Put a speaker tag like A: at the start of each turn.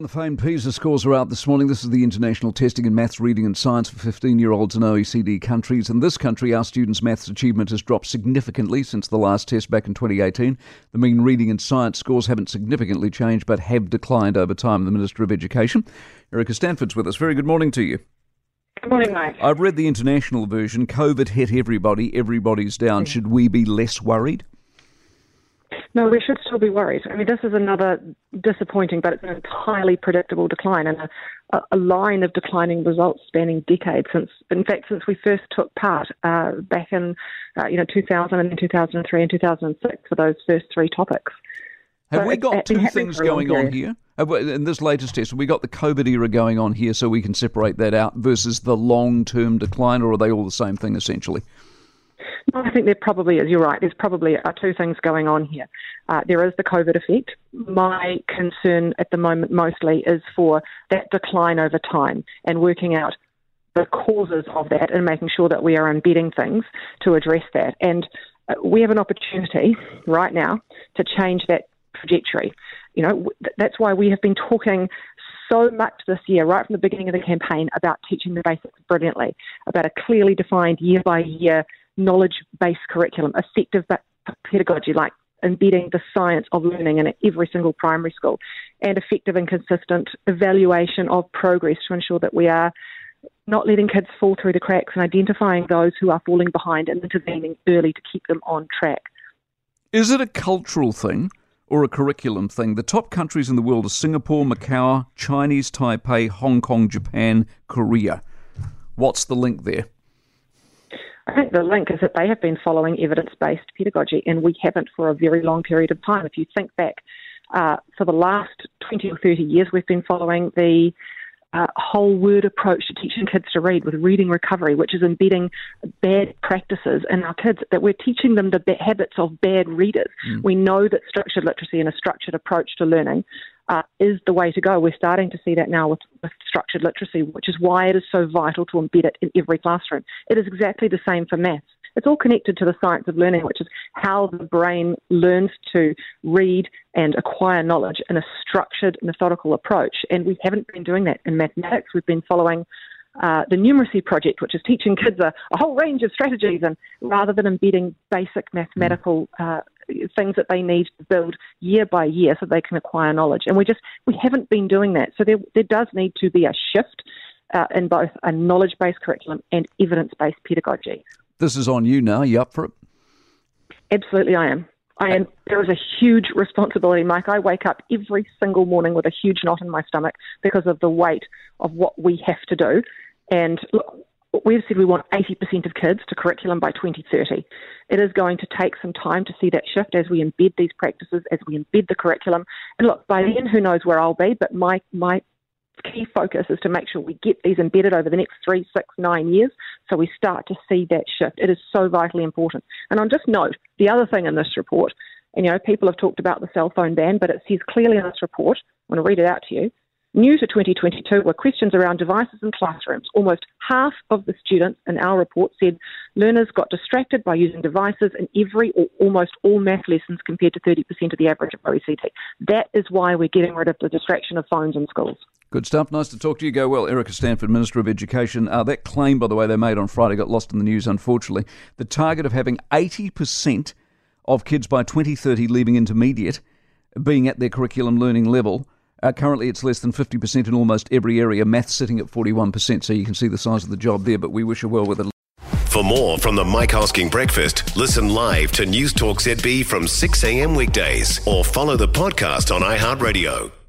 A: The famed PISA scores are out this morning. This is the international testing in maths, reading, and science for 15 year olds in OECD countries. In this country, our students' maths achievement has dropped significantly since the last test back in 2018. The mean reading and science scores haven't significantly changed but have declined over time. The Minister of Education, Erica Stanford's with us. Very good morning to you.
B: Good morning, Mike.
A: I've read the international version. COVID hit everybody, everybody's down. Mm. Should we be less worried?
B: No, we should still be worried. I mean, this is another disappointing, but it's an entirely predictable decline and a, a line of declining results spanning decades since, in fact, since we first took part uh, back in, uh, you know, 2000 and 2003 and 2006 for those first three topics.
A: Have so we got two things going on here? In this latest test, have we got the COVID era going on here so we can separate that out versus the long term decline, or are they all the same thing essentially?
B: No, I think there probably is. You're right. There's probably uh, two things going on here. Uh, there is the COVID effect. My concern at the moment mostly is for that decline over time and working out the causes of that and making sure that we are embedding things to address that. And uh, we have an opportunity right now to change that trajectory. You know, that's why we have been talking so much this year, right from the beginning of the campaign, about teaching the basics brilliantly, about a clearly defined year by year knowledge based curriculum, effective pedagogy like embedding the science of learning in every single primary school, and effective and consistent evaluation of progress to ensure that we are not letting kids fall through the cracks and identifying those who are falling behind and intervening early to keep them on track.
A: Is it a cultural thing or a curriculum thing? The top countries in the world are Singapore, Macau, Chinese Taipei, Hong Kong, Japan, Korea. What's the link there?
B: I think the link is that they have been following evidence based pedagogy, and we haven't for a very long period of time. If you think back uh, for the last 20 or 30 years, we've been following the uh, whole word approach to teaching kids to read with reading recovery, which is embedding bad practices in our kids, that we're teaching them the habits of bad readers. Mm. We know that structured literacy and a structured approach to learning uh, is the way to go. We're starting to see that now with, with structured literacy, which is why it is so vital to embed it in every classroom. It is exactly the same for maths. It's all connected to the science of learning, which is how the brain learns to read and acquire knowledge in a structured, methodical approach. And we haven't been doing that in mathematics. We've been following uh, the numeracy project, which is teaching kids a, a, whole range of strategies, and rather than embedding basic mathematical uh, things that they need to build year by year so they can acquire knowledge. And we just we haven't been doing that. So there there does need to be a shift uh, in both a knowledge based curriculum and evidence based pedagogy.
A: This is on you now. You up for it?
B: Absolutely, I am. I am. There is a huge responsibility, Mike. I wake up every single morning with a huge knot in my stomach because of the weight of what we have to do. And look, we've said we want 80% of kids to curriculum by 2030. It is going to take some time to see that shift as we embed these practices, as we embed the curriculum. And look, by then, who knows where I'll be, but my, my key focus is to make sure we get these embedded over the next three, six, nine years so we start to see that shift. It is so vitally important. And I'll just note the other thing in this report, and you know, people have talked about the cell phone ban, but it says clearly in this report, I'm going to read it out to you, New to 2022 were questions around devices in classrooms. Almost half of the students in our report said learners got distracted by using devices in every or almost all math lessons compared to 30% of the average of OECD. That is why we're getting rid of the distraction of phones in schools.
A: Good stuff. Nice to talk to you. Go well. Erica Stanford, Minister of Education. Uh, that claim, by the way, they made on Friday got lost in the news, unfortunately. The target of having 80% of kids by 2030 leaving intermediate being at their curriculum learning level – uh, currently, it's less than 50% in almost every area. Maths sitting at 41%, so you can see the size of the job there, but we wish her well with it.
C: For more from the Mike Hosking Breakfast, listen live to News Talk ZB from 6 a.m. weekdays or follow the podcast on iHeartRadio.